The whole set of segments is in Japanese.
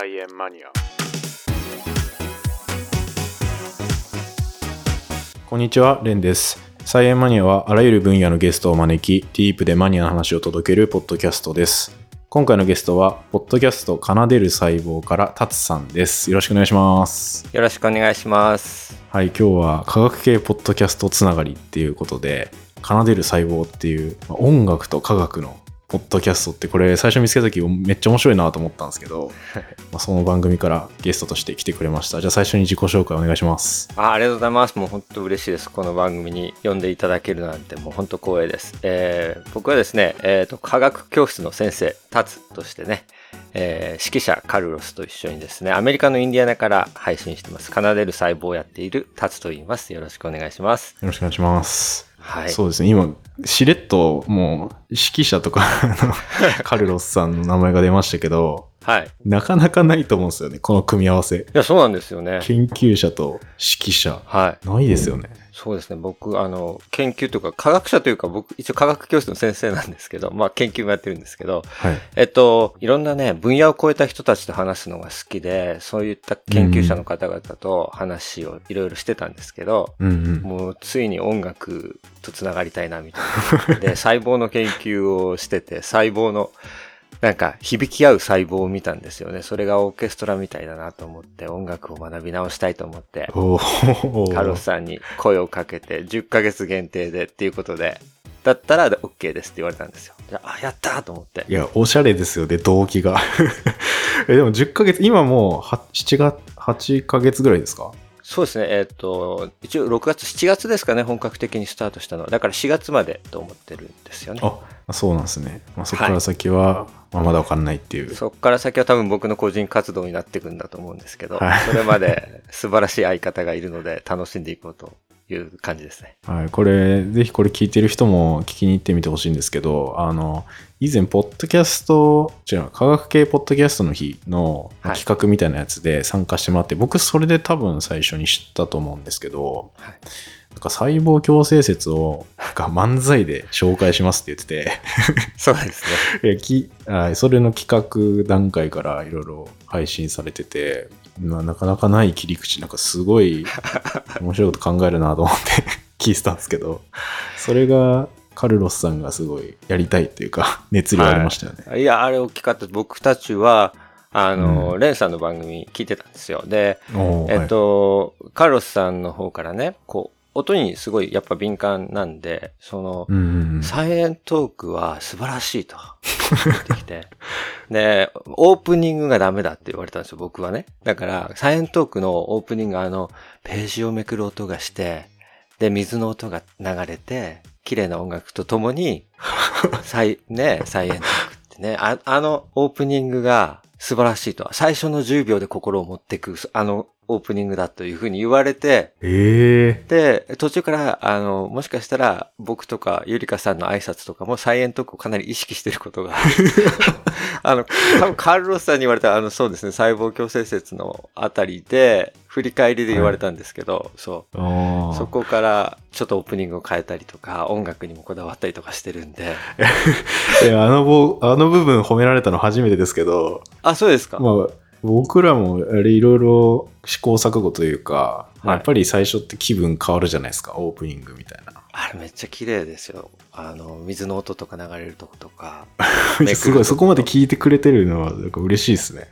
菜園マニア。こんにちはレンです。菜園マニアはあらゆる分野のゲストを招きディープでマニアな話を届けるポッドキャストです。今回のゲストはポッドキャスト奏でる細胞からタツさんです。よろしくお願いします。よろしくお願いします。はい今日は科学系ポッドキャストつながりっていうことで奏でる細胞っていう音楽と科学のポッドキャストってこれ最初見つけた時めっちゃ面白いなと思ったんですけどまあその番組からゲストとして来てくれましたじゃあ最初に自己紹介お願いしますあありがとうございますもう本当嬉しいですこの番組に呼んでいただけるなんてもう本当光栄です、えー、僕はですね、えーと、科学教室の先生タツとしてねえー、指揮者カルロスと一緒にですね、アメリカのインディアナから配信してます。奏でる細胞をやっているタツと言います。よろしくお願いします。よろしくお願いします。はい、そうですね。今、しれっともう指揮者とか カルロスさんの名前が出ましたけど、はい。なかなかないと思うんですよね、この組み合わせ。いや、そうなんですよね。研究者と指揮者。はい。ないですよね。そうですね。僕、あの、研究というか、科学者というか、僕、一応科学教室の先生なんですけど、まあ、研究もやってるんですけど、はい、えっと、いろんなね、分野を超えた人たちと話すのが好きで、そういった研究者の方々と話をいろいろしてたんですけど、うんうん、もう、ついに音楽と繋がりたいな、みたいな。で、細胞の研究をしてて、細胞の、なんか響き合う細胞を見たんですよね。それがオーケストラみたいだなと思って音楽を学び直したいと思って、カロスさんに声をかけて10ヶ月限定でっていうことで、だったら OK ですって言われたんですよ。じゃあ、やったと思って。いや、おしゃれですよね、動機が。え、でも10ヶ月、今もう7月、8ヶ月ぐらいですか？そうですね。えっ、ー、と、一応6月、7月ですかね、本格的にスタートしたのは。だから4月までと思ってるんですよね。あ、そうなんですね。まあ、そこから先は、はいまあ、まだわかんないっていう。そこから先は多分僕の個人活動になっていくんだと思うんですけど、はい、それまで素晴らしい相方がいるので楽しんでいこうという感じですね。はい。これ、ぜひこれ聞いてる人も聞きに行ってみてほしいんですけど、あの、以前、ポッドキャスト、違う、科学系ポッドキャストの日の企画みたいなやつで参加してもらって、はい、僕それで多分最初に知ったと思うんですけど、はいなんか細胞共生説をなんか漫才で紹介しますって言ってて そうですね。きあそれの企画段階からいろいろ配信されてて、まあ、なかなかない切り口、なんかすごい 面白いこと考えるなと思って聞いてたんですけど、それがカルロスさんがすごいやりたいっていうか、熱量ありましたよね。はい、いや、あれ大きかった。僕たちは、あの、うん、レンさんの番組聞いてたんですよ。で、えっと、はい、カルロスさんの方からね、こう、音にすごいやっぱ敏感なんで、その、うんうん、サイエントークは素晴らしいと言ってきて。で、オープニングがダメだって言われたんですよ、僕はね。だから、サイエントークのオープニングあの、ページをめくる音がして、で、水の音が流れて、綺麗な音楽とともに、サイ、ね、サイエントークってね、ああのオープニングが素晴らしいと。最初の10秒で心を持っていく、あのオープニングだというふうに言われて、えー、で、途中から、あの、もしかしたら僕とかゆりかさんの挨拶とかもサイエントークをかなり意識してることが、あの、多分カルロスさんに言われた、あの、そうですね、細胞共生説のあたりで、振り返りで言われたんですけど、はい、そう。そこからちょっとオープニングを変えたりとか、音楽にもこだわったりとかしてるんで。いや、あの、あの部分褒められたの初めてですけど。あ、そうですか。まあ僕らもあれいろいろ試行錯誤というか、はい、やっぱり最初って気分変わるじゃないですか、オープニングみたいな。あれめっちゃ綺麗ですよ。あの、水の音とか流れるとことか。すごい、そこまで聞いてくれてるのはなんか嬉しいですね。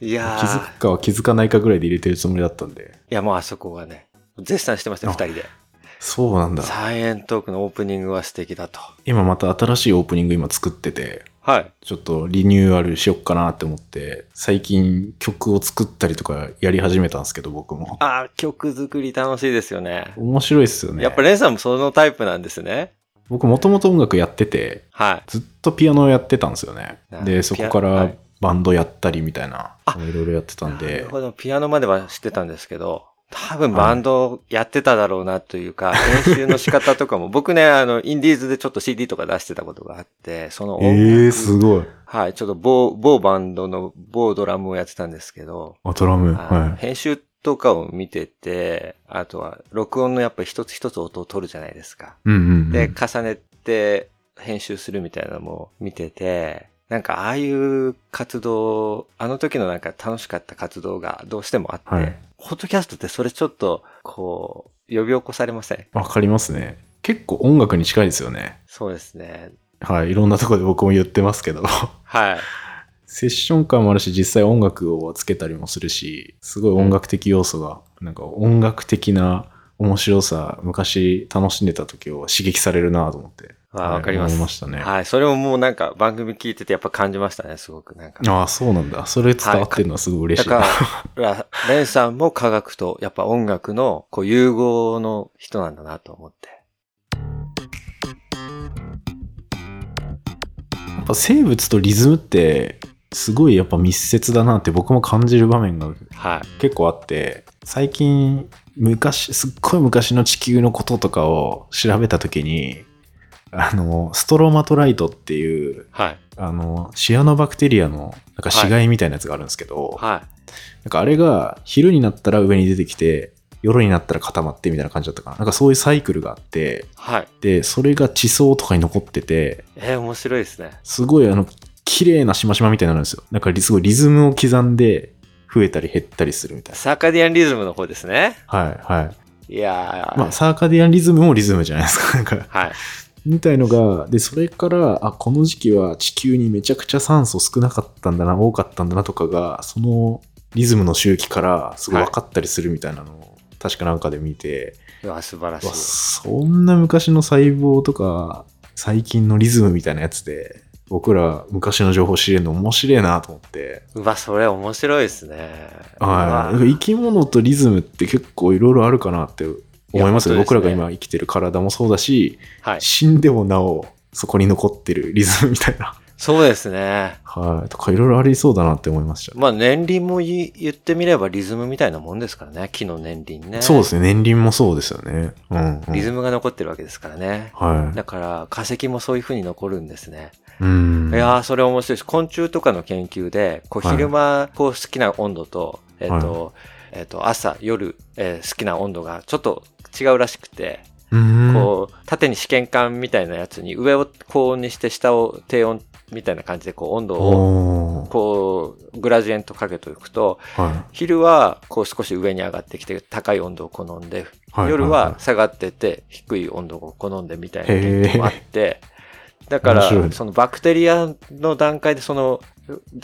いや気づくかは気づかないかぐらいで入れてるつもりだったんで。いや、もうあそこはね、絶賛してましたよ、二人で。そうなんだ。サイエントークのオープニングは素敵だと。今また新しいオープニング今作ってて、はい。ちょっとリニューアルしよっかなって思って、最近曲を作ったりとかやり始めたんですけど、僕も。ああ、曲作り楽しいですよね。面白いっすよね。やっぱレンさんもそのタイプなんですね。僕もともと音楽やってて、はい。ずっとピアノをやってたんですよね。で、そこからバンドやったりみたいな、いろいろやってたんで。なるほど、ピアノまでは知ってたんですけど、多分バンドやってただろうなというか、編集の仕方とかも、僕ね、あの、インディーズでちょっと CD とか出してたことがあって、その音楽。ええー、すごい。はい、ちょっと某、某バンドの某ドラムをやってたんですけど。あ、ドラム？はい。編集とかを見てて、あとは、録音のやっぱり一つ一つ音を取るじゃないですか。うんうん、うん、で、重ねて編集するみたいなのも見てて、なんかああいう活動、あの時のなんか楽しかった活動がどうしてもあって、はい、ポッドキャストってそれちょっと、こう、呼び起こされません？わかりますね。結構音楽に近いですよね。そうですね。はい。いろんなところで僕も言ってますけど。はい。セッション感もあるし、実際音楽をつけたりもするし、すごい音楽的要素が、うん、なんか音楽的な面白さ、昔楽しんでた時を刺激されるなと思って。あわかります。思いましたね。はい。それももうなんか番組聞いててやっぱ感じましたね、すごくなんか。ああ、そうなんだ。それ伝わってるのはすごい嬉しいな。だから、レンさんも科学とやっぱ音楽のこう融合の人なんだなと思って。やっぱ生物とリズムってすごいやっぱ密接だなって僕も感じる場面が結構あって、最近昔、すっごい昔の地球のこととかを調べたときに、あの、ストロマトライトっていう、はい、あの、シアノバクテリアのなんか死骸みたいなやつがあるんですけど、はい、なんかあれが昼になったら上に出てきて、夜になったら固まってみたいな感じだったかな。なんかそういうサイクルがあって、はい、で、それが地層とかに残ってて、えー、面白いですね。すごいあの、綺麗なしましまみたいになるんですよ。なんかすごいリズムを刻んで増えたり減ったりするみたいな。サーカディアンリズムの方ですね。はいはい。いやまあサーカディアンリズムもリズムじゃないですか。なんか、はい。みたいのが、で、それから、あ、この時期は地球にめちゃくちゃ酸素少なかったんだな、多かったんだなとかが、そのリズムの周期からすごい分かったりするみたいなのを、はい、確かなんかで見て、うわ、素晴らしい。そんな昔の細胞とか、最近のリズムみたいなやつで、僕ら昔の情報知れるの面白いなと思って。うわ、それ面白いですね。はい。生き物とリズムって結構いろいろあるかなって思いますね。僕らが今生きてる体もそうだし、はい、死んでもなおそこに残ってるリズムみたいな。そうですね。はい。とかいろいろありそうだなって思いました。まあ年輪も言ってみればリズムみたいなもんですからね。木の年輪ね。そうですね。年輪もそうですよね。うん、うん、リズムが残ってるわけですからね。はい。だから化石もそういうふうに残るんですね。うん。いやそれ面白いです。昆虫とかの研究で、こう昼間こう好きな温度と、はい、えっ、と、はい、えっ、と朝、夜、えー、好きな温度がちょっと違うらしくて、こう、縦に試験管みたいなやつに上を高温にして下を低温みたいな感じでこう温度をこうグラジエントかけておくと、はい、昼はこう少し上に上がってきて高い温度を好んで、夜は下がってて低い温度を好んでみたいな研究もあって、だから、そのバクテリアの段階でその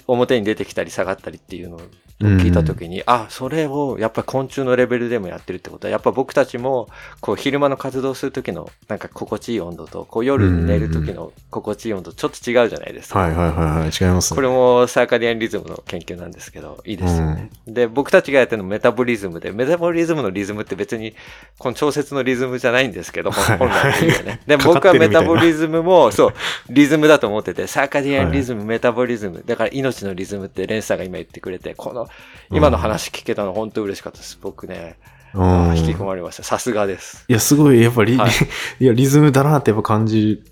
表に出てきたり下がったりっていうのを聞いたときに、うん、あ、それをやっぱ昆虫のレベルでもやってるってことは、やっぱ僕たちも、こう昼間の活動するときのなんか心地いい温度と、こう夜に寝るときの心地いい温度、ちょっと違うじゃないですか。はいはいはいはい、違います、ね、これもサーカディアンリズムの研究なんですけど、いいですよね。うん、で、僕たちがやってるのメタボリズムで、メタボリズムのリズムって別に、この調節のリズムじゃないんですけど、本来の意味でね。で、僕はメタボリズムも、そう、リズムだと思ってて、サーカディアンリズム、はい、メタボリズム、だから命のリズムってレンサーが今言ってくれて、この、今の話聞けたの本当嬉しかったです。僕ね。うん、引き込まれました。さすがです。いや、すごい、やっぱり、はい、いや、リズムだなってやっぱ感じる。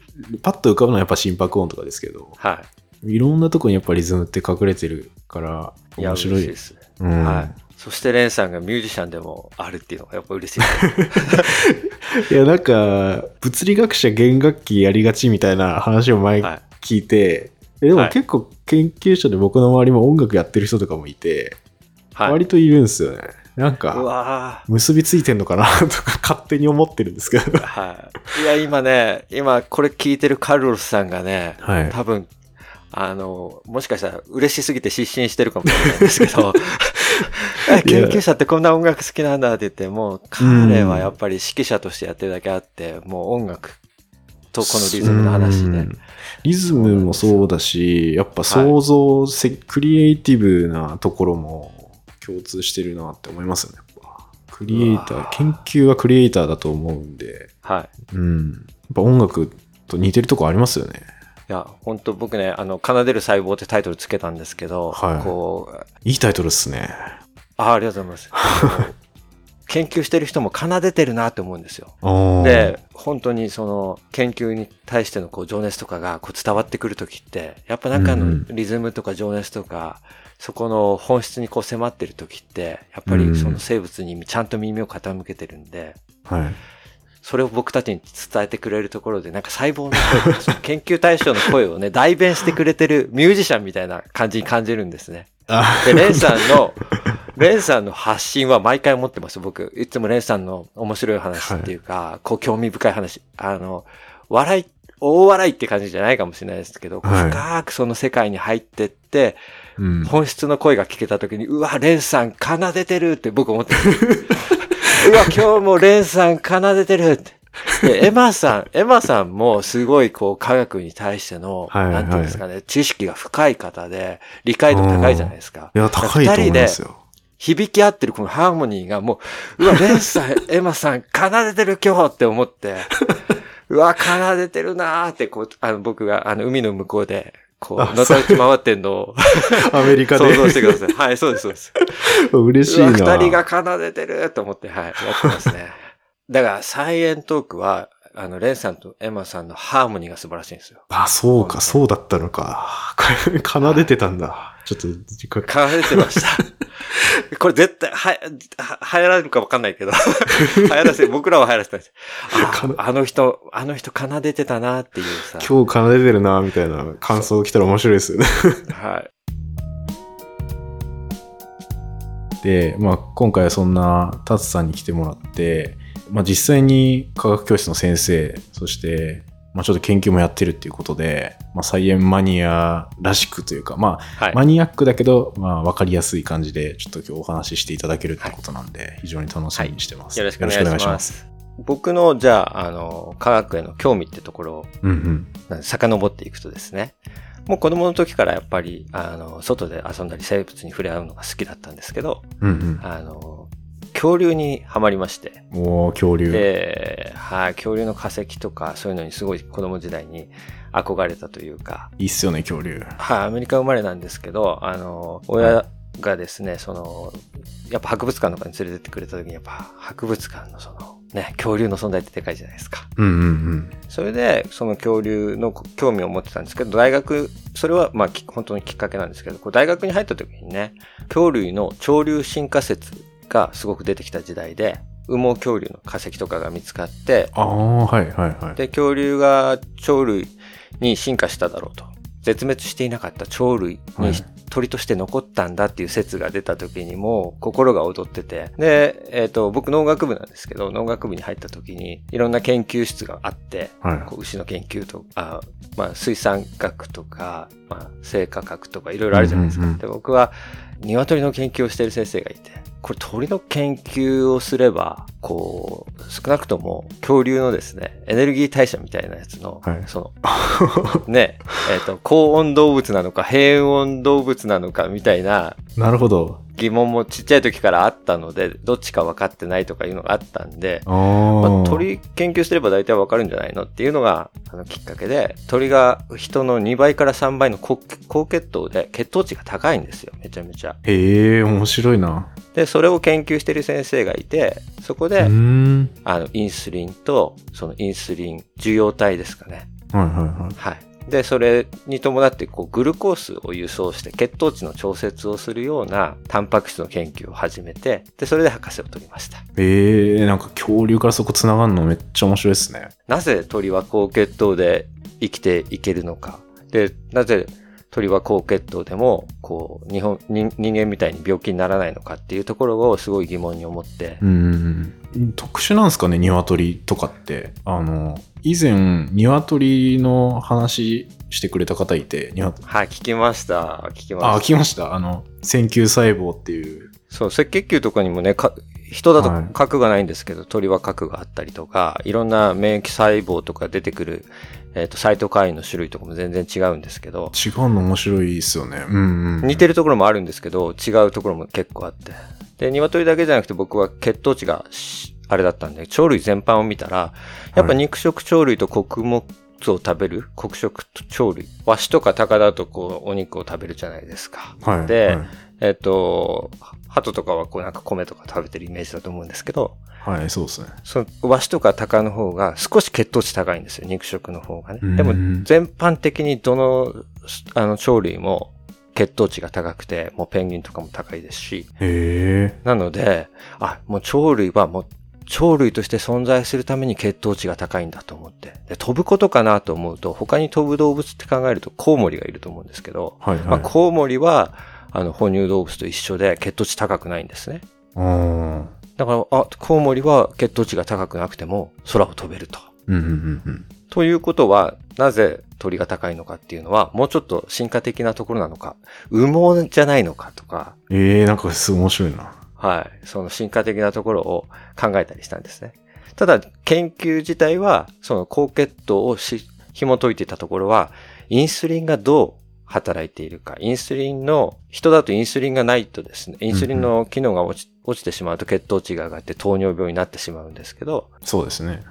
パッと浮かぶのはやっぱ心拍音とかですけど。はい。いろんなとこにやっぱリズムって隠れてるから、面白い。いです。うん、はい。そしてレンさんがミュージシャンでもあるっていうのがやっぱ嬉しい。いや、なんか、物理学者弦楽器やりがちみたいな話を前聞いて、はい、でも結構研究者で僕の周りも音楽やってる人とかもいて、はい、割といるんですよね。なんか、結びついてんのかな とか勝手に思ってるんですけど。はい。いや、今ね、今これ聞いてるカルロスさんがね、はい、多分、あの、もしかしたら嬉しすぎて失神してるかもしれないんですけど、研究者ってこんな音楽好きなんだって言って、もう彼はやっぱり指揮者としてやってるだけあって、もう音楽とこのリズムの話で。リズムもそうだし、やっぱ想像、はい、クリエイティブなところも共通してるなって思いますよね。クリエイター、研究はクリエイターだと思うんで、はい。うん。やっぱ音楽と似てるとこありますよね。いや、本当僕ね、あの、奏でる細胞ってタイトルつけたんですけど、はい。こう。いいタイトルですね。あありがとうございます。研究してる人も奏でてるなって思うんですよ。で、本当にその研究に対してのこう情熱とかがこう伝わってくるときって、やっぱ中のリズムとか情熱とか、そこの本質にこう迫ってる時って、やっぱりその生物にちゃんと耳を傾けてるんで、はい。それを僕たちに伝えてくれるところで、なんか細胞の声とか、研究対象の声をね、代弁してくれてるミュージシャンみたいな感じに感じるんですね。で、レンさんの、レンさんの発信は毎回持ってます、僕。いつもレンさんの面白い話っていうか、はい、こう興味深い話。あの、笑い、大笑いって感じじゃないかもしれないですけど、はい、深くその世界に入ってって、うん、本質の声が聞けた時に、うわ、レンさん奏でてるって僕思って うわ、今日もレンさん奏でてるって。で、エマさん、エマさんもすごいこう科学に対しての、はいはい、なんていうんですかね、知識が深い方で、理解度高いじゃないですか。いや、高いと思いますよ。響き合ってるこのハーモニーがもう、うわ、レンさん、エマさん、奏でてる今日って思って、うわ、奏でてるなーって、こう、あの、僕が、あの、海の向こうで、こう、のたうち回ってんのを、アメリカで。想像してください。はい、そうです、そうです。嬉しいな。二人が奏でてると思って、はい、やってますね。だから、サイエントークは、あの、レンさんとエマさんのハーモニーが素晴らしいんですよ。あ、そうか、そうだったのか。奏でてたんだ。ちょっと、奏でてました。これ絶対、は、は、流行られるかわかんないけど、流行らせ、僕らは流行らせたんですああの人、あの人奏でてたなっていうさ。今日奏でてるなみたいな感想来たら面白いですよね。はい。で、まあ、今回はそんなタツさんに来てもらって、まあ、実際に科学教室の先生、そして、まあ、ちょっと研究もやってるっていうことで、まあ、サイエンマニアらしくというか、まあ、はい、マニアックだけど、まあ、わかりやすい感じで、ちょっと今日お話ししていただけるってことなんで、はい、非常に楽しみにしてます、はい。よろしくお願いします。僕の、じゃあ、あの、科学への興味ってところを、うんうん、遡っていくとですね、もう子供の時からやっぱり、あの、外で遊んだり生物に触れ合うのが好きだったんですけど、うんうん、あの、恐竜にはまりまして。お恐竜。で、はい、恐竜の化石とかそういうのにすごい子供時代に憧れたというか。いいっすよね、恐竜。はい、アメリカ生まれなんですけど、あの、親がですね、その、やっぱ博物館とかに連れてってくれた時に、やっぱ博物館のその、ね、恐竜の存在ってでかいじゃないですか。うんうんうん。それで、その恐竜の興味を持ってたんですけど、大学、それはまあ本当にきっかけなんですけど、大学に入った時にね、恐竜の潮流進化説がすごく出てきた時代で、羽毛恐竜の化石とかが見つかって、ああ、はいはいはい。で、恐竜が鳥類に進化しただろうと。絶滅していなかった鳥類に鳥として残ったんだっていう説が出た時にも心が躍ってて。で、えっ、ー、と、僕農学部なんですけど、農学部に入った時にいろんな研究室があって、はい、こう牛の研究とか、まあ、水産学とか、まあ、生化学とかいろいろあるじゃないですか。で僕は鶏の研究をしている先生がいて、これ鳥の研究をすれば、こう、少なくとも恐竜のですね、エネルギー代謝みたいなやつの、はい、その、ね、えっ、ー、と、高温動物なのか、低温動物なのかみたいな、なるほど。疑問もちっちゃい時からあったので、どっちか分かってないとかいうのがあったんで、まあ、鳥研究すれば大体分かるんじゃないのっていうのがあのきっかけで、鳥が人の2倍から3倍の高血糖で血糖値が高いんですよ、めちゃめちゃ。へえ、面白いな。で、それを研究してる先生がいて、そこで、あの、インスリンと、そのインスリン受容体ですかね。はいはいはい。はい。で、それに伴ってこうグルコースを輸送して血糖値の調節をするようなタンパク質の研究を始めて、で、それで博士を取りました。ええー、なんか恐竜からそこ繋がるのめっちゃ面白いですね。なぜ鳥は高血糖で生きていけるのか。で、なぜ鳥は高血糖でも、こう、日本、人間みたいに病気にならないのかっていうところをすごい疑問に思って。うん。特殊なんですかね、鶏とかって。あの、以前、鶏の話してくれた方いて、はい、聞きました。聞きました。あ、聞きました。あの、線球細胞っていう。そう、赤血球とかにもね、人だと核がないんですけど、はい、鳥は核があったりとか、いろんな免疫細胞とか出てくる、えっ、ー、と、サイトカインの種類とかも全然違うんですけど。違うの面白いですよね。うん、うん、似てるところもあるんですけど、違うところも結構あって。で、鶏だけじゃなくて僕は血糖値があれだったんで、鳥類全般を見たら、やっぱ肉食鳥類と穀物を食べる黒食鳥類。ワシとか鷹だとこう、お肉を食べるじゃないですか。はい、で、はい、えっ、と、鳩とかはこうなんか米とか食べてるイメージだと思うんですけど、はい、そうですね。その、ワシとか鷹の方が少し血糖値高いんですよ、肉食の方がね。でも、全般的にどの、あの、鳥類も血糖値が高くて、もうペンギンとかも高いですし。へなので、あ、もう鳥類はもう鳥類として存在するために血糖値が高いんだと思って。で飛ぶことかなと思うと、他に飛ぶ動物って考えるとコウモリがいると思うんですけど、はいはい、まあ、コウモリは、あの、哺乳動物と一緒で血糖値高くないんですね。だから、あ、コウモリは血糖値が高くなくても空を飛べると。ということは、なぜ鳥が高いのかっていうのは、もうちょっと進化的なところなのか、羽毛じゃないのかとか。ええー、なんかすごい面白いな。はい。その進化的なところを考えたりしたんですね。ただ、研究自体は、その高血糖をし紐解いていたところは、インスリンがどう働いているか。インスリンの、人だとインスリンがないとですね、インスリンの機能が落ち落ちてしまうと血糖値が上がって糖尿病になってしまうんですけど。そうですね。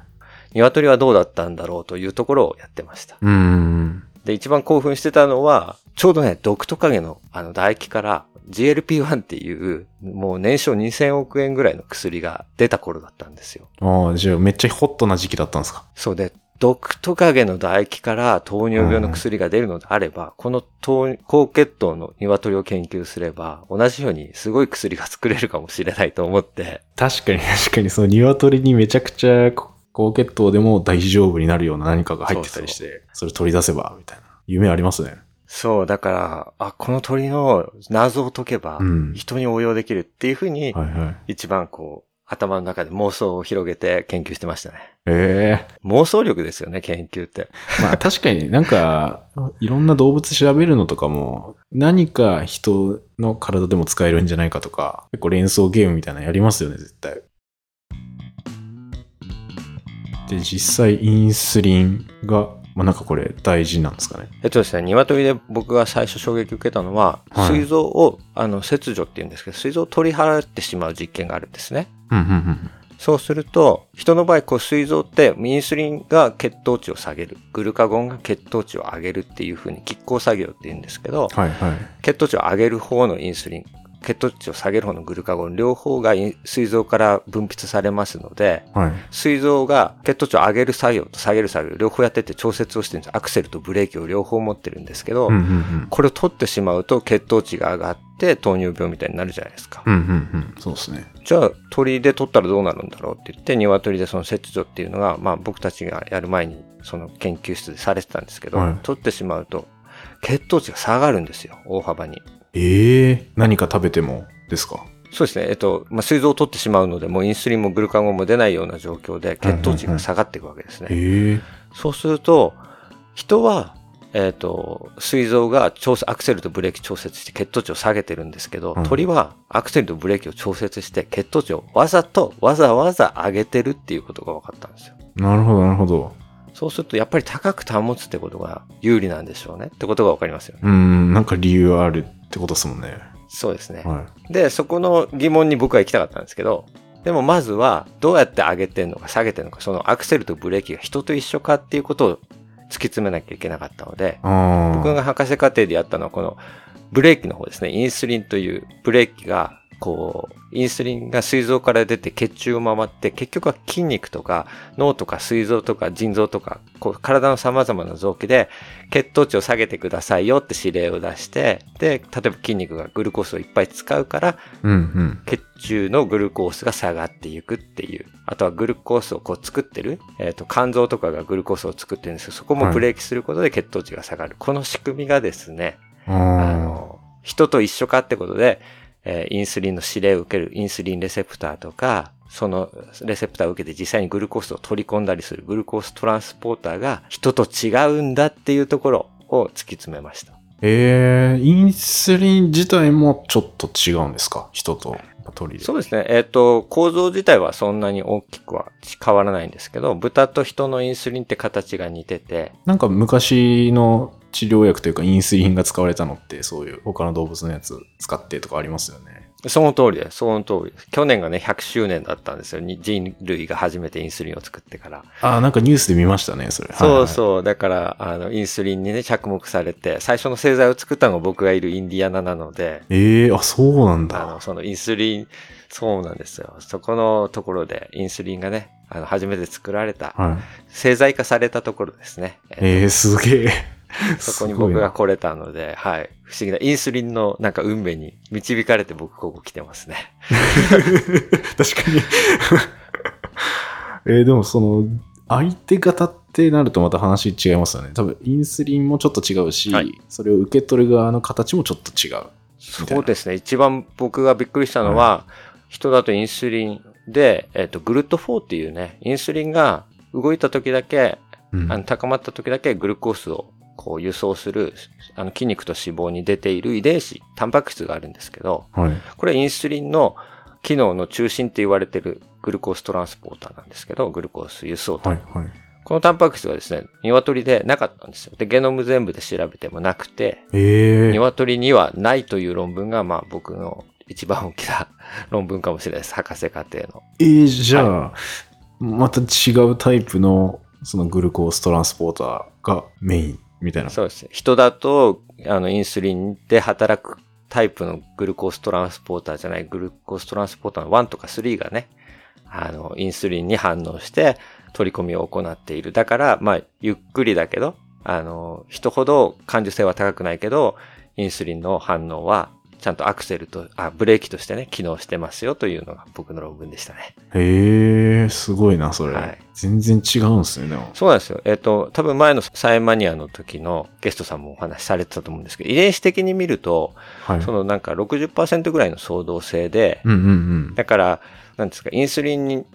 鶏はどうだったんだろうというところをやってました。うん。で、一番興奮してたのは、ちょうどね、ドクトカゲのあの唾液から GLP-1 っていう、もう年商2000億円ぐらいの薬が出た頃だったんですよ。ああ、じゃあめっちゃホットな時期だったんですか？そうで、毒トカゲの唾液から糖尿病の薬が出るのであれば、うん、この高血糖の鶏を研究すれば、同じようにすごい薬が作れるかもしれないと思って。確かに確かに、その鶏にめちゃくちゃ高血糖でも大丈夫になるような何かが入ってたりして、それ取り出せば、みたいな。夢ありますね。そう、だから、あ、この鳥の謎を解けば、人に応用できるっていうふうに、一番こう、頭の中で妄想を広げて研究してましたね。ええー、妄想力ですよね、研究って。まあ確かになんか、いろんな動物調べるのとかも、何か人の体でも使えるんじゃないかとか、結構連想ゲームみたいなのやりますよね、絶対。で、実際インスリンがまあ、なんかこれ大事なんですかね。えっとですね、鶏で僕が最初衝撃を受けたのは、はい、膵臓を、あの、切除って言うんですけど、膵臓を取り払ってしまう実験があるんですね。うんうんうんそうすると、人の場合、こう、膵臓って、インスリンが血糖値を下げる。グルカゴンが血糖値を上げるっていうふうに、拮抗作業って言うんですけど、はいはい、血糖値を上げる方のインスリン。血糖値を下げる方のグルカゴン、両方が膵臓から分泌されますので、はい、膵臓が血糖値を上げる作業と下げる作業、両方やってて調節をしてるんです。アクセルとブレーキを両方持ってるんですけど、うんうんうん、これを取ってしまうと血糖値が上がって糖尿病みたいになるじゃないですか。うんうんうん、そうですね。じゃあ鳥で取ったらどうなるんだろうって言って、鶏でその切除っていうのが、まあ僕たちがやる前にその研究室でされてたんですけど、はい、取ってしまうと血糖値が下がるんですよ、大幅に。ええー、何か食べてもですか？そうですね。えっと、まあ、膵臓を取ってしまうので、もうインスリンもグルカゴンも出ないような状況で、血糖値が下がっていくわけですね。うんうんそうすると、人は、えっ、ー、と、膵臓が調アクセルとブレーキ調節して血糖値を下げてるんですけど、うん、鳥はアクセルとブレーキを調節して血糖値をわざとわざわざ上げてるっていうことが分かったんですよ。なるほど、なるほど。そうすると、やっぱり高く保つってことが有利なんでしょうねってことが分かりますよね。うん、なんか理由あるってことですもんね。そうですね。はい、で、そこの疑問に僕は行きたかったんですけど、でもまずはどうやって上げてんのか下げてんのか、そのアクセルとブレーキが人と一緒かっていうことを突き詰めなきゃいけなかったので、僕が博士課程でやったのはこのブレーキの方ですね。インスリンというブレーキがこう、インスリンが膵臓から出て血中を回って、結局は筋肉とか脳とか膵臓とか腎臓とか、こう体の様々な臓器で血糖値を下げてくださいよって指令を出して、で、例えば筋肉がグルコースをいっぱい使うから、うんうん、血中のグルコースが下がっていくっていう。あとはグルコースをこう作ってる、えっ、ー、と、肝臓とかがグルコースを作ってるんですけど、そこもブレーキすることで血糖値が下がる。はい、この仕組みがですね、あの、人と一緒かってことで、えー、インスリンの指令を受けるインスリンレセプターとか、そのレセプターを受けて実際にグルコースを取り込んだりするグルコーストランスポーターが人と違うんだっていうところを突き詰めました。えー、インスリン自体もちょっと違うんですか？人と鳥で。そうですね。えっ、ー、と、構造自体はそんなに大きくは変わらないんですけど、豚と人のインスリンって形が似てて。なんか昔の治療薬というかインスリンが使われたのってそういう他の動物のやつ使ってとかありますよね。その通りです。その通りです。去年がね、100周年だったんですよ。人類が初めてインスリンを作ってから。ああ、なんかニュースで見ましたね、それ。そうそう。はいはい、だから、あの、インスリンにね、着目されて、最初の製剤を作ったのが僕がいるインディアナなので。ええー、あ、そうなんだ。あの、そのインスリン、そうなんですよ。そこのところで、インスリンがね、あの、初めて作られた、はい、製剤化されたところですね。ええー、すげえ。そこに僕が来れたので、はい。不思議なインスリンのなんか運命に導かれて僕ここ来てますね。確かに えー、でもその、相手方ってなるとまた話違いますよね。多分、インスリンもちょっと違うし、はい、それを受け取る側の形もちょっと違う。そうですね。一番僕がびっくりしたのは、はい、人だとインスリンで、えっ、ー、と、グルット4っていうね、インスリンが動いた時だけ、うん、あの高まった時だけグルコースをこう輸送する、あの筋肉と脂肪に出ている遺伝子、タンパク質があるんですけど、はい、これはインスリンの機能の中心って言われてるグルコーストランスポーターなんですけど、グルコース輸送体。はいはい、このタンパク質はですね、鶏でなかったんですよ。で、ゲノム全部で調べてもなくて、鶏にはないという論文が、まあ僕の一番大きな論文かもしれないです。博士課程の。えー、じゃあ、はい、また違うタイプのそのグルコーストランスポーターがメインみたいな。そうですね。人だと、あの、インスリンで働くタイプのグルコーストランスポーターじゃない、グルコーストランスポーターの1とか3がね、あの、インスリンに反応して取り込みを行っている。だから、まあ、ゆっくりだけど、あの、人ほど感受性は高くないけど、インスリンの反応はちゃんとアクセルと、あ、ブレーキとしてね、機能してますよというのが僕の論文でしたね。へえ、すごいな、それ。はい、全然違うんですね、でも。そうなんですよ。えっ、ー、と、多分前のサイマニアの時のゲストさんもお話しされてたと思うんですけど、遺伝子的に見ると、はい、そのなんか60%ぐらいの相動性で、うんうんうん、だから、なんですか、インスリンに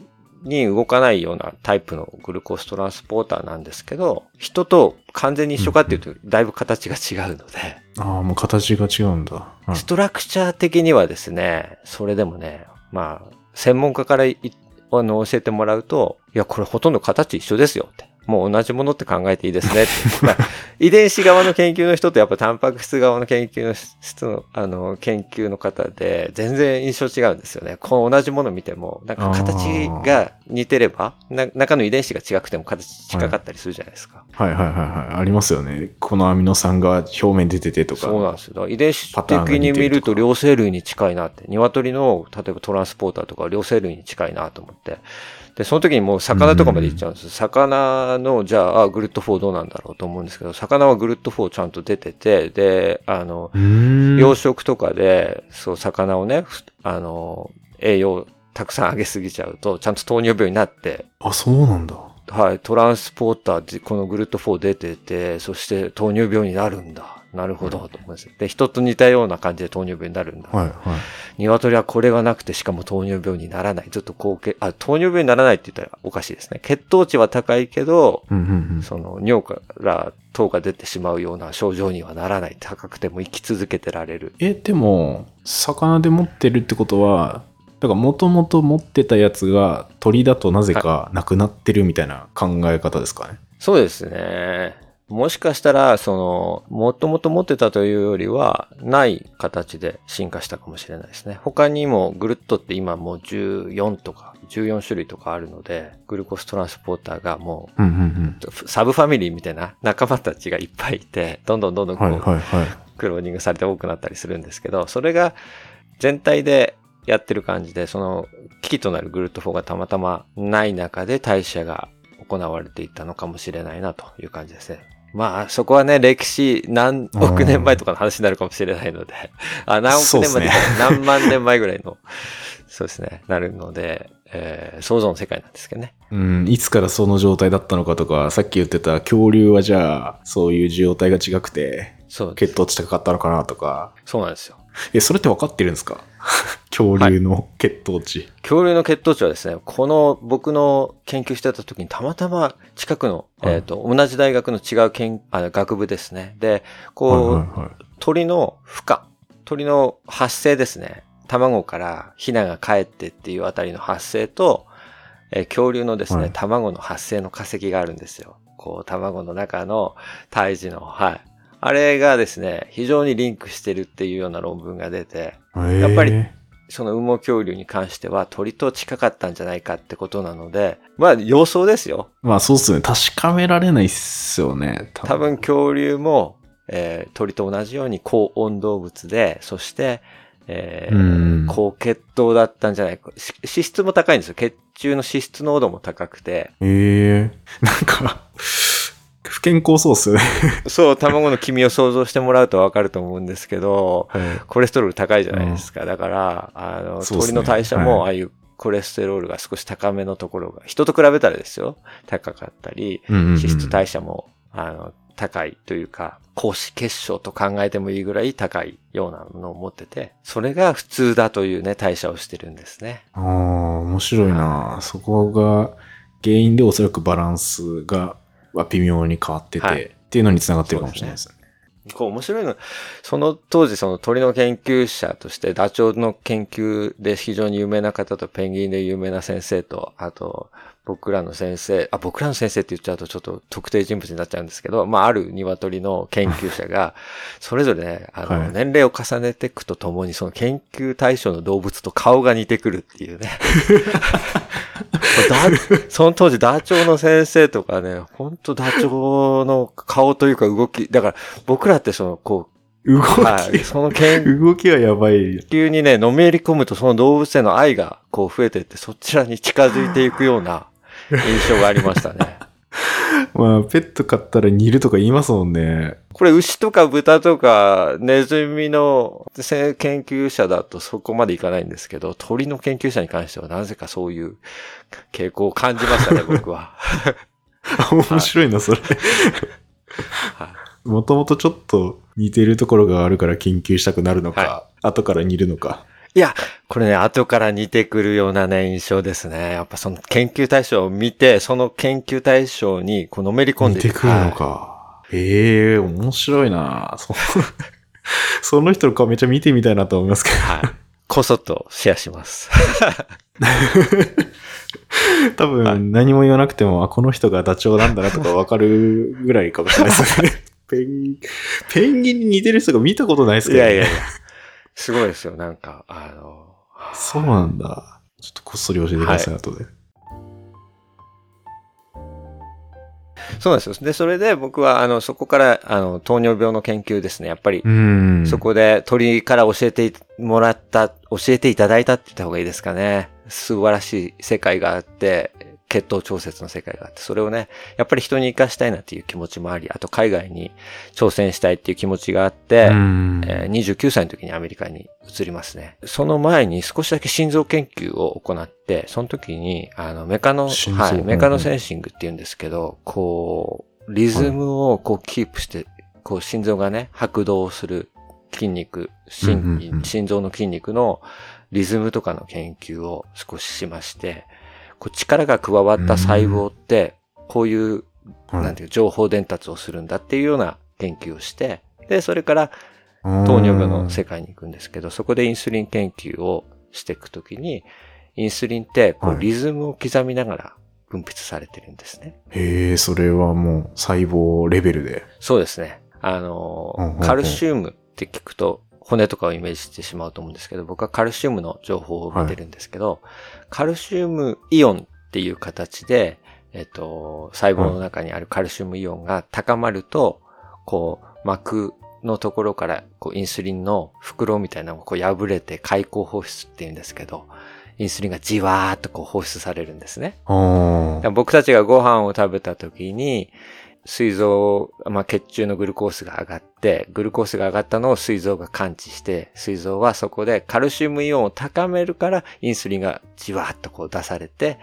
に動かないようなタイプのグルコーストランスポーターなんですけど、人と完全に一緒かっていうと、だいぶ形が違うので。ああ、もう形が違うんだ、はい。ストラクチャー的にはですね、それでもね、まあ、専門家からあの教えてもらうと、いや、これほとんど形一緒ですよって。もう同じものって考えていいですね。まあ、遺伝子側の研究の人とやっぱタンパク質側の研究の人の、あの、研究の方で全然印象違うんですよね。この同じもの見ても、なんか形が似てれば、中の遺伝子が違くても形近かったりするじゃないですか。はい、はい、はいはいありますよね。このアミノ酸が表面出ててとか。そうなんですよ。遺伝子的に見ると両生類に近いなって。鶏の、例えばトランスポーターとか両生類に近いなと思って。で、その時にもう魚とかまで行っちゃうんです。魚の、じゃあ、あ、グルッド4どうなんだろうと思うんですけど、魚はグルッド4ちゃんと出てて、で、あの、養殖とかで、そう、魚をね、あの、栄養たくさんあげすぎちゃうと、ちゃんと糖尿病になって。あ、そうなんだ。はい、トランスポーターでこのグルッド4出てて、そして糖尿病になるんだ。なるほど、と思います。で、人と似たような感じで糖尿病になるんだ。はい、はい。鶏はこれがなくて、しかも糖尿病にならない。ずっと高血、あ、糖尿病にならないって言ったらおかしいですね。血糖値は高いけど、うんうんうん、その尿から糖が出てしまうような症状にはならない。高くても生き続けてられる。え、でも、魚で持ってるってことは、だからもともと持ってたやつが鳥だとなぜかなくなってるみたいな考え方ですかね。そうですね。もしかしたら、その、もともと持ってたというよりは、ない形で進化したかもしれないですね。他にもグルットって今もう14とか、14種類とかあるので、グルコストランスポーターがもう、サブファミリーみたいな仲間たちがいっぱいいて、どんどんどんどんこう、クローニングされて多くなったりするんですけど、それが全体でやってる感じで、その、危機となるグルット4がたまたまない中で代謝が行われていたのかもしれないなという感じですね。まあ、そこはね、歴史何億年前とかの話になるかもしれないので、あ何億年前、ね、何万年前ぐらいの、そうですね、なるので、えー、想像の世界なんですけどね。うん、いつからその状態だったのかとか、さっき言ってた恐竜はじゃあ、そういう状態が違くて、そう血糖値高かったのかなとか。そうなんですよ。え、それって分かってるんですか？恐竜の血糖値、はい、恐竜の血糖値はですね、この僕の研究してた時にたまたま近くの、えっ、ー、と、同じ大学の違う研あ学部ですね。で、こう、はいはいはい、鳥の孵化、鳥の発生ですね。卵からヒナが帰ってっていうあたりの発生と、えー、恐竜のですね、はい、卵の発生の化石があるんですよ。こう、卵の中の胎児の、はい。あれがですね、非常にリンクしてるっていうような論文が出て、やっぱりその羽毛恐竜に関しては鳥と近かったんじゃないかってことなので、まあ予想ですよ。まあそうっすね。確かめられないっすよね。多分多分恐竜も、えー、鳥と同じように高温動物で、そして、えー、高血糖だったんじゃないか。脂質も高いんですよ。血中の脂質濃度も高くて。ええー、なんか不健康そうっすよねそう、卵の黄身を想像してもらうとわかると思うんですけど、はい、コレステロール高いじゃないですか。だから、あの、鳥の代謝もああいうコレステロールが少し高めのところが、人と比べたらですよ、高かったり、脂質代謝も、あの、高いというか、高脂血症と考えてもいいぐらい高いようなのを持ってて、それが普通だというね、代謝をしてるんですね。ああ、面白いな、そこが原因でおそらくバランスが微妙に変わってて、はい、っていうのにつながってるかもしれないですね。こう面白いの、その当時その鳥の研究者としてダチョウの研究で非常に有名な方とペンギンで有名な先生と、あと僕らの先生、あ、僕らの先生って言っちゃうとちょっと特定人物になっちゃうんですけど、まあある鶏の研究者が、それぞれね、あの、年齢を重ねていくとともにその研究対象の動物と顔が似てくるっていうね。その当時ダチョウの先生とかね、ほんとダチョウの顔というか動き、だから僕らってその、こう、動き、はい、その研動きはやばい。急にね、のめり込むとその動物への愛がこう増えていって、そちらに近づいていくような印象がありましたね。まあ、ペット飼ったら煮るとか言いますもんね。これ牛とか豚とかネズミの研究者だとそこまでいかないんですけど、鳥の研究者に関してはなぜかそういう傾向を感じましたね、僕は。面白いな、それ。もともとちょっと似てるところがあるから研究したくなるのか、はい、後から煮るのか。いや、これね、後から似てくるようなね、印象ですね。やっぱその研究対象を見て、その研究対象にこうのめり込んで似てくるのか。はい、ええー、面白いなそその人の顔めっちゃ見てみたいなと思いますけど。はい。こそっとシェアします。多分何も言わなくても、あ、この人がダチョウなんだなとかわかるぐらいかもしれないですね。ペン、ペンギンに似てる人が見たことないですけど、ね。いやいやいや。すごいですよ、なんか、あの。そうなんだ。ちょっとこっそり教えてください、はい、後で。そうなんですよ。で、それで僕は、あの、そこから、あの、糖尿病の研究ですね。やっぱり、そこで鳥から教えてもらった、教えていただいたって言った方がいいですかね。素晴らしい世界があって、血糖調節の世界があって、それをね、やっぱり人に活かしたいなっていう気持ちもあり、あと海外に挑戦したいっていう気持ちがあって、えー、29歳の時にアメリカに移りますね。その前に少しだけ心臓研究を行って、その時に、あの、メカノ、はい、メカノセンシングって言うんですけど、こう、リズムをこうキープして、こう心臓がね、拍動する筋肉、心心臓の筋肉のリズムとかの研究を少ししまして、こう力が加わった細胞って、こういう、なんていう、情報伝達をするんだっていうような研究をして、で、それから糖尿病の世界に行くんですけど、そこでインスリン研究をしていくときに、インスリンってこうリズムを刻みながら分泌されてるんですね。へえ、それはもう細胞レベルで。そうですね。あの、カルシウムって聞くと骨とかをイメージしてしまうと思うんですけど、僕はカルシウムの情報を見てるんですけど、はい、カルシウムイオンっていう形で、えっと、細胞の中にあるカルシウムイオンが高まると、こう、膜のところから、こう、インスリンの袋みたいなのがこう破れて開口放出って言うんですけど、インスリンがじわーっとこう放出されるんですね。僕たちがご飯を食べた時に、膵臓、まあ、血中のグルコースが上がって、グルコースが上がったのを膵臓が感知して、膵臓はそこでカルシウムイオンを高めるから、インスリンがじわーっとこう出されて、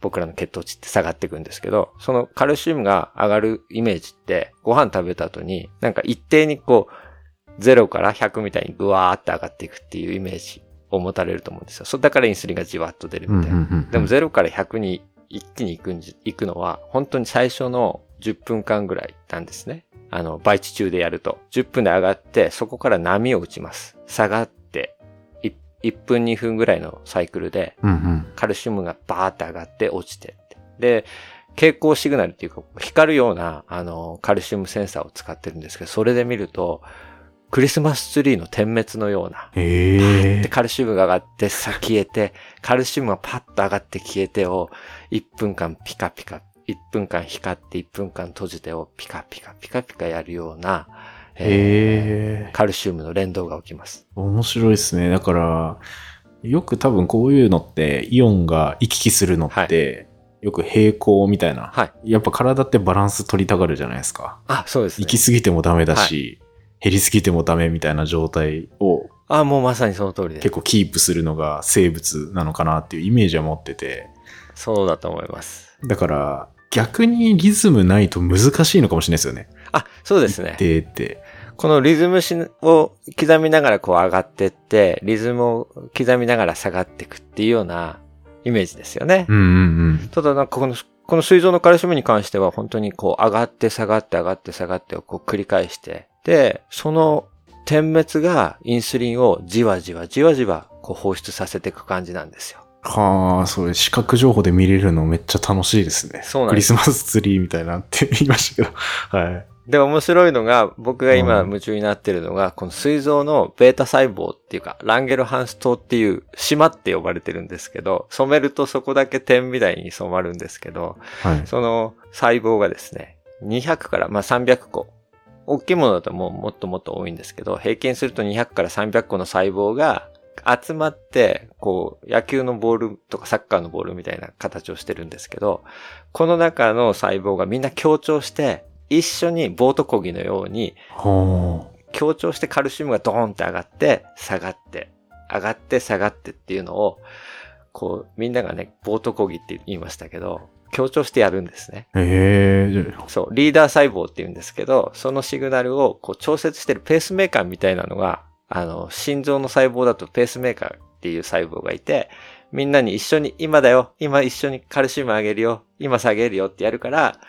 僕らの血糖値って下がっていくんですけど、そのカルシウムが上がるイメージって、ご飯食べた後に、なんか一定にこう、0から100みたいにぐわーって上がっていくっていうイメージを持たれると思うんですよ。そだからインスリンがじわっと出るみたいな。でも0から100に一気に行くんじ、行くのは、本当に最初の10分間ぐらいなんですね。あの、倍地中でやると。10分で上がって、そこから波を打ちます。下がって、1分2分ぐらいのサイクルで、カルシウムがバーって上がって落ちてで、蛍光シグナルっていうか、光るような、あの、カルシウムセンサーを使ってるんですけど、それで見ると、クリスマスツリーの点滅のような。へで、カルシウムが上がってさ消えて、カルシウムがパッと上がって消えてを、1分間ピカピカ、1分間光って1分間閉じてをピカピカピカピカやるような、えー、カルシウムの連動が起きます。面白いですね。だから、よく多分こういうのって、イオンが行き来するのって、はいよく平行みたいな。はい。やっぱ体ってバランス取りたがるじゃないですか。あ、そうです、ね。行き過ぎてもダメだし、減りすぎてもダメみたいな状態をあ、もうまさにその通りです。結構キープするのが生物なのかなっていうイメージは持ってて。そうだと思います。だから、逆にリズムないと難しいのかもしれないですよね。あ、そうですね。でって。このリズムを刻みながらこう上がってって、リズムを刻みながら下がっていくっていうようなイメージですよね。うんうんうん。ただなんかこの、この膵臓のカルシウムに関しては本当にこう上がって下がって上がって下がってをこう繰り返して、で、その点滅がインスリンをじわじわじわじわこう放出させていく感じなんですよ。はあ、それ視覚情報で見れるのめっちゃ楽しいですね。そうなんです。クリスマスツリーみたいなって言いましたけど。はい。で、面白いのが、僕が今夢中になってるのが、この膵臓のベータ細胞っていうか、ランゲルハンス島っていう島って呼ばれてるんですけど、染めるとそこだけ点みたいに染まるんですけど、はい、その細胞がですね、200からまあ300個。大きいものだともうもっともっと多いんですけど、平均すると200から300個の細胞が集まって、こう、野球のボールとかサッカーのボールみたいな形をしてるんですけど、この中の細胞がみんな強調して、一緒にボート漕ぎのように、強調してカルシウムがドーンって上がって、下がって、上がって下がってっていうのを、こう、みんながね、ボート漕ぎって言いましたけど、強調してやるんですね。へえ。そう、リーダー細胞って言うんですけど、そのシグナルをこう調節してるペースメーカーみたいなのが、あの、心臓の細胞だとペースメーカーっていう細胞がいて、みんなに一緒に今だよ、今一緒にカルシウム上げるよ、今下げるよってやるから、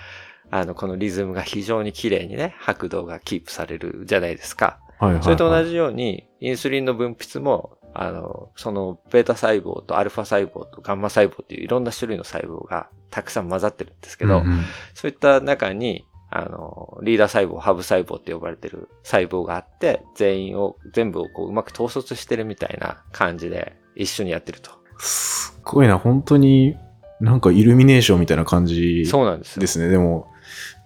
あの、このリズムが非常に綺麗にね、拍動がキープされるじゃないですか。はいはいはい、それと同じように、インスリンの分泌も、あの、その、ベータ細胞とアルファ細胞とガンマ細胞っていういろんな種類の細胞がたくさん混ざってるんですけど、うんうん、そういった中に、あの、リーダー細胞、ハブ細胞って呼ばれてる細胞があって、全員を、全部をこううまく統率してるみたいな感じで一緒にやってると。すっごいな、本当になんかイルミネーションみたいな感じそうなんですですね。でも、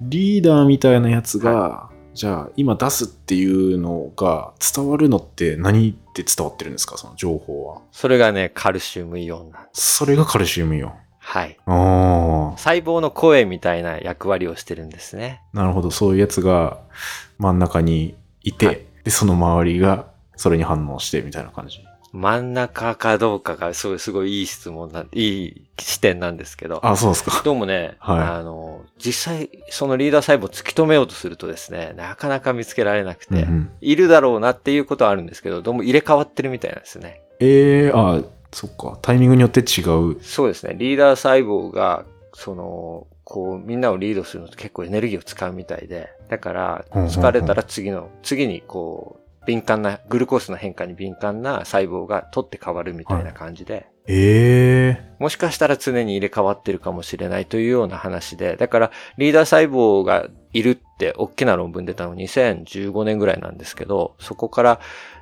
リーダーみたいなやつが、はい、じゃあ今出すっていうのが伝わるのって何って伝わってるんですか？その情報は。それがね、カルシウムイオンなんです。それがカルシウムイオン。はい。細胞の声みたいな役割をしてるんですね。なるほど。そういうやつが真ん中にいて、はい、で、その周りがそれに反応してみたいな感じ。真ん中かどうかがすごい、すごいいい質問な、いい視点なんですけど。あ、そうですか。どうもね、はい、あの、実際、そのリーダー細胞を突き止めようとするとですね、なかなか見つけられなくて、うんうん、いるだろうなっていうことはあるんですけど、どうも入れ替わってるみたいなんですね。ええー、あ、そっか。タイミングによって違う。そうですね。リーダー細胞が、その、こう、みんなをリードするのって結構エネルギーを使うみたいで、だから、疲れたら次の、次にこう、敏感な、グルコースの変化に敏感な細胞が取って変わるみたいな感じで。はい、ええー、もしかしたら常に入れ替わってるかもしれないというような話で、だからリーダー細胞がいるって大きな論文出たの2015年ぐらいなんですけど、そこから、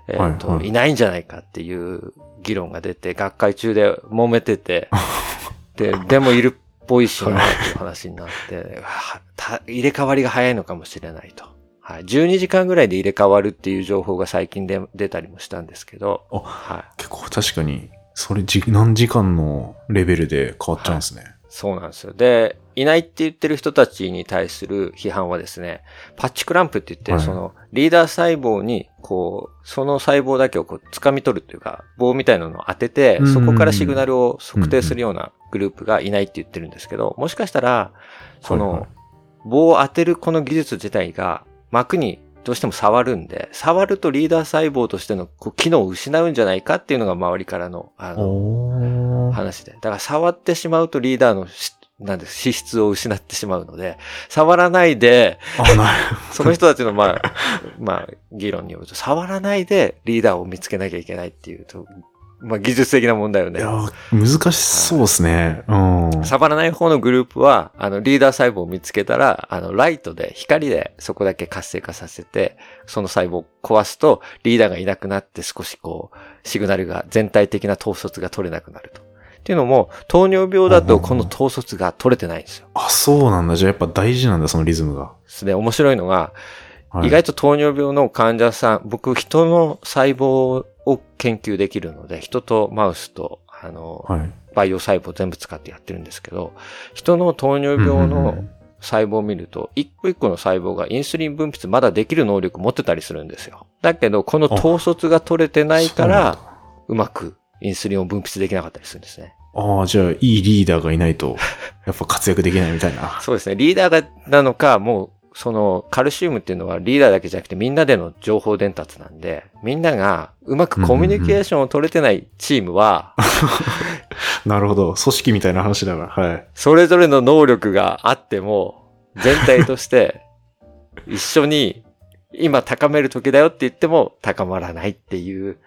えっ、ー、と、はいはい、いないんじゃないかっていう議論が出て、学会中で揉めてて、で、でもいるっぽいしなっていう話になって、入れ替わりが早いのかもしれないと。はい。12時間ぐらいで入れ替わるっていう情報が最近で出たりもしたんですけど。はい。結構確かに、それ何時間のレベルで変わっちゃうんですね、はい。そうなんですよ。で、いないって言ってる人たちに対する批判はですね、パッチクランプって言って、はい、そのリーダー細胞に、こう、その細胞だけをこう掴み取るというか、棒みたいなのを当てて、そこからシグナルを測定するようなグループがいないって言ってるんですけど、もしかしたら、その、棒を当てるこの技術自体が、膜にどうしても触るんで、触るとリーダー細胞としての機能を失うんじゃないかっていうのが周りからの、あの、話で。だから触ってしまうとリーダーのなんです、資質を失ってしまうので、触らないで、その人たちの、まあ、まあ、議論によると、触らないでリーダーを見つけなきゃいけないっていうと、まあ、技術的な問題よね。いや、難しそうですね。うん。触らない方のグループは、あの、リーダー細胞を見つけたら、あの、ライトで、光でそこだけ活性化させて、その細胞を壊すと、リーダーがいなくなって少しこう、シグナルが、全体的な統率が取れなくなると。っていうのも、糖尿病だとこの統率が取れてないんですよ。あ、そうなんだ。じゃあやっぱ大事なんだ、そのリズムが。ですね。面白いのが、はい、意外と糖尿病の患者さん、僕、人の細胞を研究できるので、人とマウスと、あの、はい、培養細胞全部使ってやってるんですけど、人の糖尿病の細胞を見ると、一個一個の細胞がインスリン分泌まだできる能力持ってたりするんですよ。だけど、この統率が取れてないから、うまくインスリンを分泌できなかったりするんですね。ああ、じゃあ、いいリーダーがいないと、やっぱ活躍できないみたいな。そうですね。リーダーが、なのか、もう、その、カルシウムっていうのはリーダーだけじゃなくてみんなでの情報伝達なんで、みんながうまくコミュニケーションを取れてないチームは、なるほど。組織みたいな話だから、はい。それぞれの能力があっても、全体として 一緒に今高める時だよって言っても高まらないっていう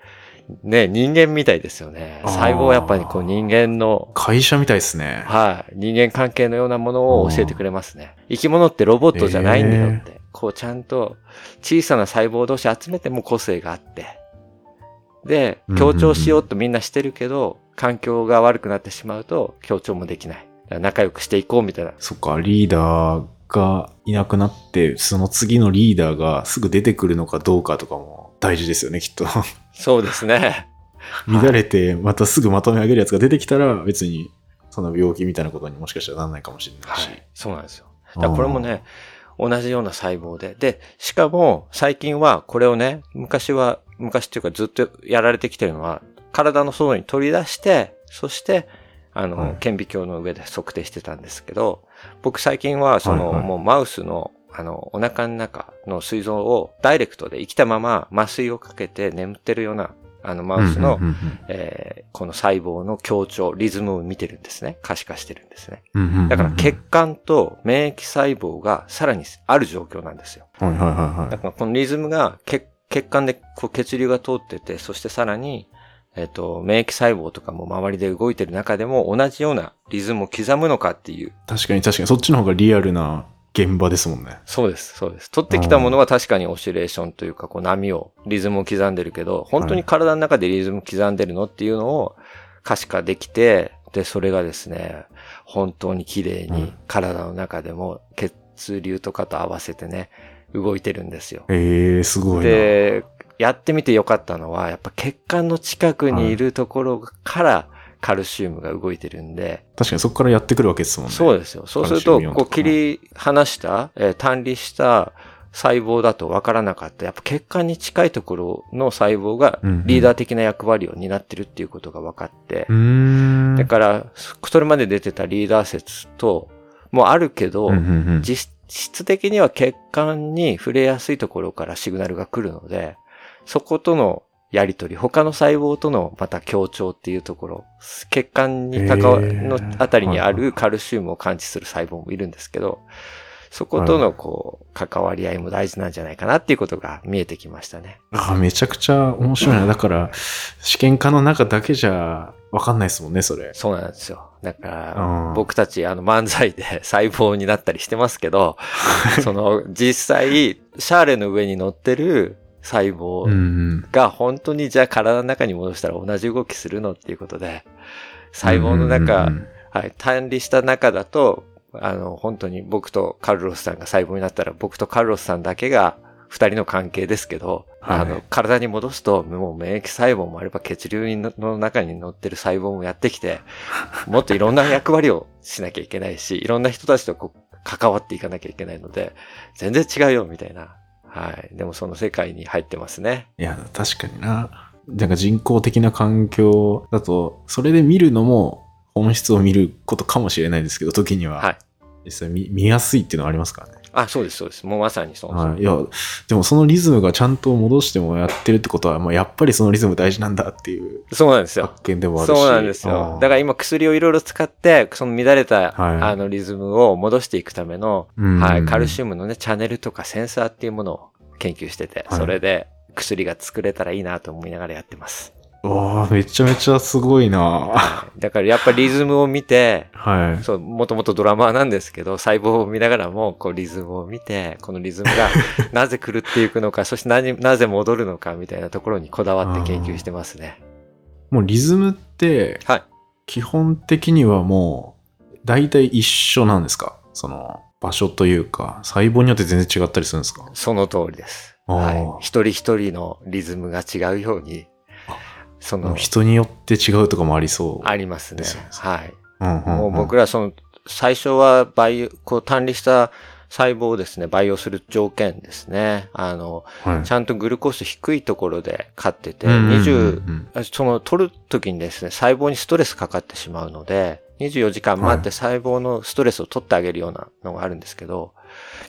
ね、人間みたいですよね。細胞はやっぱりこう人間の。会社みたいですね。はい。人間関係のようなものを教えてくれますね。生き物ってロボットじゃないんだよって。えー、こうちゃんと小さな細胞同士集めても個性があって。で、協調しようとみんなしてるけど、環境が悪くなってしまうと協調もできない。仲良くしていこうみたいな。そっか、リーダーがいなくなって、その次のリーダーがすぐ出てくるのかどうかとかも大事ですよね、きっと。そうですね。乱れて、またすぐまとめ上げるやつが出てきたら、別に、その病気みたいなことにもしかしたらならないかもしれないし。はい、そうなんですよ。だこれもね、同じような細胞で。で、しかも、最近はこれをね、昔は、昔っていうかずっとやられてきてるのは、体の外に取り出して、そして、あの、顕微鏡の上で測定してたんですけど、僕最近は、その、もうマウスのあの、お腹の中の膵臓をダイレクトで生きたまま麻酔をかけて眠ってるような、あの、マウスの、えこの細胞の強調、リズムを見てるんですね。可視化してるんですね。だから血管と免疫細胞がさらにある状況なんですよ。はいはいはいはい。だからこのリズムが血血管でこう血流が通ってて、そしてさらに、えっ、と、免疫細胞とかも周りで動いてる中でも同じようなリズムを刻むのかっていう。確かに確かに、そっちの方がリアルな現場ですもんね。そうです、そうです。取ってきたものは確かにオシレーションというか、こう波を、リズムを刻んでるけど、本当に体の中でリズム刻んでるのっていうのを可視化できて、で、それがですね、本当に綺麗に体の中でも血流とかと合わせてね、動いてるんですよ。ええー、すごいで、やってみてよかったのは、やっぱ血管の近くにいるところから、カルシウムが動いてるんで。確かにそこからやってくるわけですもんね。そうですよ。そうすると、こう切り離した、えー、単離した細胞だと分からなかった。やっぱ血管に近いところの細胞がリーダー的な役割を担ってるっていうことが分かって。うん、だから、それまで出てたリーダー説と、もあるけど、実質的には血管に触れやすいところからシグナルが来るので、そことのやりとり、他の細胞とのまた協調っていうところ、血管に関わ、のあたりにあるカルシウムを感知する細胞もいるんですけど、そことのこう、関わり合いも大事なんじゃないかなっていうことが見えてきましたね。ああ、めちゃくちゃ面白いな。だから、試験科の中だけじゃわかんないですもんね、それ。そうなんですよ。だから、僕たちあの漫才で 細胞になったりしてますけど、その実際、シャーレの上に乗ってる細胞が本当にじゃあ体の中に戻したら同じ動きするのっていうことで、細胞の中、はい、単離した中だと、あの、本当に僕とカルロスさんが細胞になったら僕とカルロスさんだけが二人の関係ですけど、はい、あの、体に戻すと、もう免疫細胞もあれば血流の中に乗ってる細胞もやってきて、もっといろんな役割をしなきゃいけないし、いろんな人たちとこう関わっていかなきゃいけないので、全然違うよ、みたいな。はい。でもその世界に入ってますね。いや、確かにな。なんか人工的な環境だと、それで見るのも本質を見ることかもしれないですけど、時には。はい。実際見見やすいっていうのはありますからね。あ、そうです、そうです。もうまさにそう。はい。いや、でもそのリズムがちゃんと戻してもやってるってことは、まあ、やっぱりそのリズム大事なんだっていう。そうなんですよ。発見でもあるし。そうなんですよ。だから今薬をいろいろ使って、その乱れた、はい、あのリズムを戻していくための、はい、カルシウムのね、チャンネルとかセンサーっていうものを研究してて、それで薬が作れたらいいなと思いながらやってます。わあ、めちゃめちゃすごいなだからやっぱリズムを見て、はい。そう、もともとドラマーなんですけど、細胞を見ながらも、こうリズムを見て、このリズムが なぜ狂っていくのか、そして何、なぜ戻るのかみたいなところにこだわって研究してますね。もうリズムって、はい。基本的にはもう、大体一緒なんですか？その、場所というか、細胞によって全然違ったりするんですか？その通りです。はい。一人一人のリズムが違うように、その人によって違うとかもありそう、ありますね。はい。もう僕らその最初は培養、こう単離した細胞をですね、培養する条件ですね。あの、はい、ちゃんとグルコース低いところで飼ってて、20、その取る時にですね、細胞にストレスかかってしまうので、24時間待って細胞のストレスを取ってあげるようなのがあるんですけど、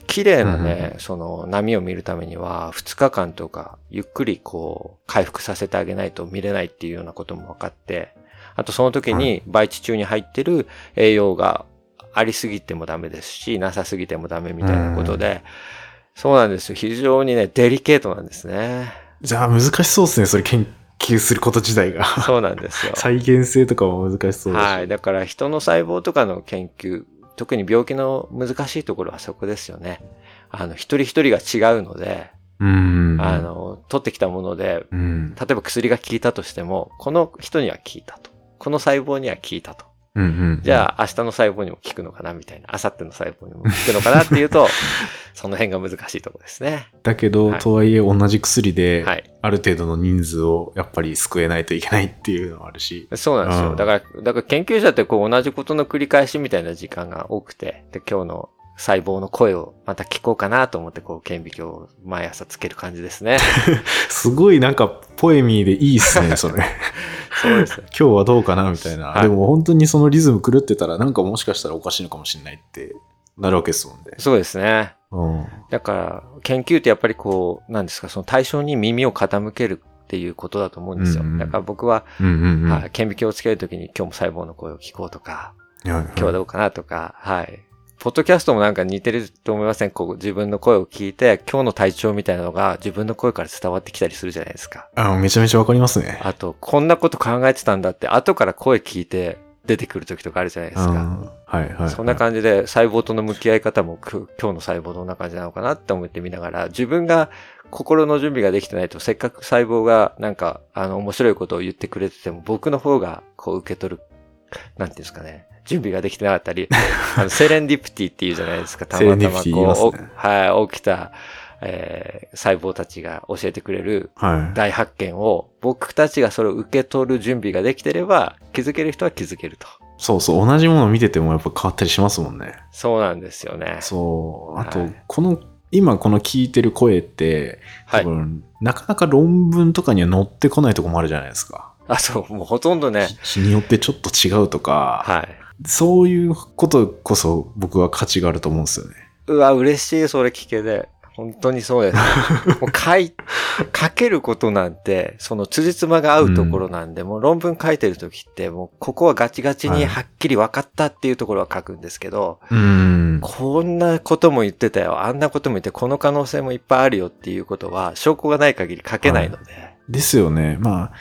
綺麗なね、うん、その波を見るためには、2日間とか、ゆっくりこう、回復させてあげないと見れないっていうようなことも分かって、あとその時に培地中に入ってる栄養がありすぎてもダメですし、なさすぎてもダメみたいなことで、そうなんですよ。非常にね、デリケートなんですね。じゃあ難しそうですね、それ研究すること自体が。そうなんですよ。再現性とかも難しそうですはい。だから人の細胞とかの研究、特に病気の難しいところはそこですよね。あの、一人一人が違うので、うんあの、取ってきたもので、例えば薬が効いたとしても、この人には効いたと。この細胞には効いたと。うんうんうん、じゃあ明日の細胞にも効くのかなみたいな、明後日の細胞にも効くのかなっていうと、その辺が難しいところですね。だけど、はい、とはいえ同じ薬で、ある程度の人数をやっぱり救えないといけないっていうのもあるし。そうなんですよ。うん、だから、だから研究者ってこう同じことの繰り返しみたいな時間が多くて、で、今日の細胞の声をまた聞こうかなと思って、こう、顕微鏡を毎朝つける感じですね。すごいなんか、ポエミーでいいっすね、それ。そうです。今日はどうかなみたいな、はい。でも本当にそのリズム狂ってたら、なんかもしかしたらおかしいのかもしれないってなるわけですもんね。そうですね。うん、だから、研究ってやっぱりこう、なんですか、その対象に耳を傾けるっていうことだと思うんですよ。うんうん、だから僕は、うんうんうん、はい、顕微鏡をつけるときに今日も細胞の声を聞こうとか、今日はどうかなとか、はい。ポッドキャストもなんか似てると思いません？こう自分の声を聞いて、今日の体調みたいなのが自分の声から伝わってきたりするじゃないですか。あめちゃめちゃわかりますね。あと、こんなこと考えてたんだって、後から声聞いて出てくる時とかあるじゃないですか。はいはい、はい、そんな感じで細胞との向き合い方も今日の細胞どんな感じなのかなって思ってみながら、自分が心の準備ができてないと、せっかく細胞がなんか、あの、面白いことを言ってくれてても、僕の方がこう受け取る、なんていうんですかね。準備ができてなかったり、あのセレンディプティっていうじゃないですか。たまたまこう、ね、はい、起きた、えー、細胞たちが教えてくれる大発見を、はい、僕たちがそれを受け取る準備ができてれば、気づける人は気づけると。そうそう、同じものを見ててもやっぱ変わったりしますもんね。そうなんですよね。そう。あと、はい、この、今この聞いてる声って、多分、はい、なかなか論文とかには載ってこないとこもあるじゃないですか。あ、そう、もうほとんどね。日によってちょっと違うとか、はい。そういうことこそ僕は価値があると思うんですよね。うわ、嬉しい、それ聞けで。本当にそうです。もう書い、書けることなんて、その辻褄が合うところなんで、うん、もう論文書いてるときって、もうここはガチガチにはっきり分かったっていうところは書くんですけど、うん、こんなことも言ってたよ、あんなことも言って、この可能性もいっぱいあるよっていうことは、証拠がない限り書けないので。はい、ですよね。まあ、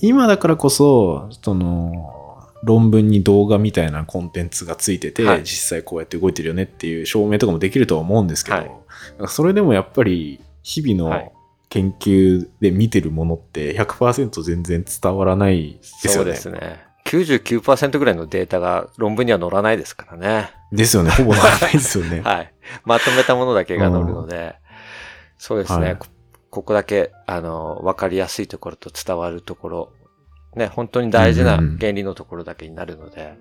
今だからこそ、その、論文に動画みたいなコンテンツがついてて、はい、実際こうやって動いてるよねっていう証明とかもできるとは思うんですけど、はい、それでもやっぱり日々の研究で見てるものって100%全然伝わらないですよね。そうですね。99%ぐらいのデータが論文には載らないですからね。ですよね。ほぼ載らないですよね。はい。まとめたものだけが載るので、うん、そうですね。はい、ここだけ、あの、わかりやすいところと伝わるところね、本当に大事な原理のところだけになるので、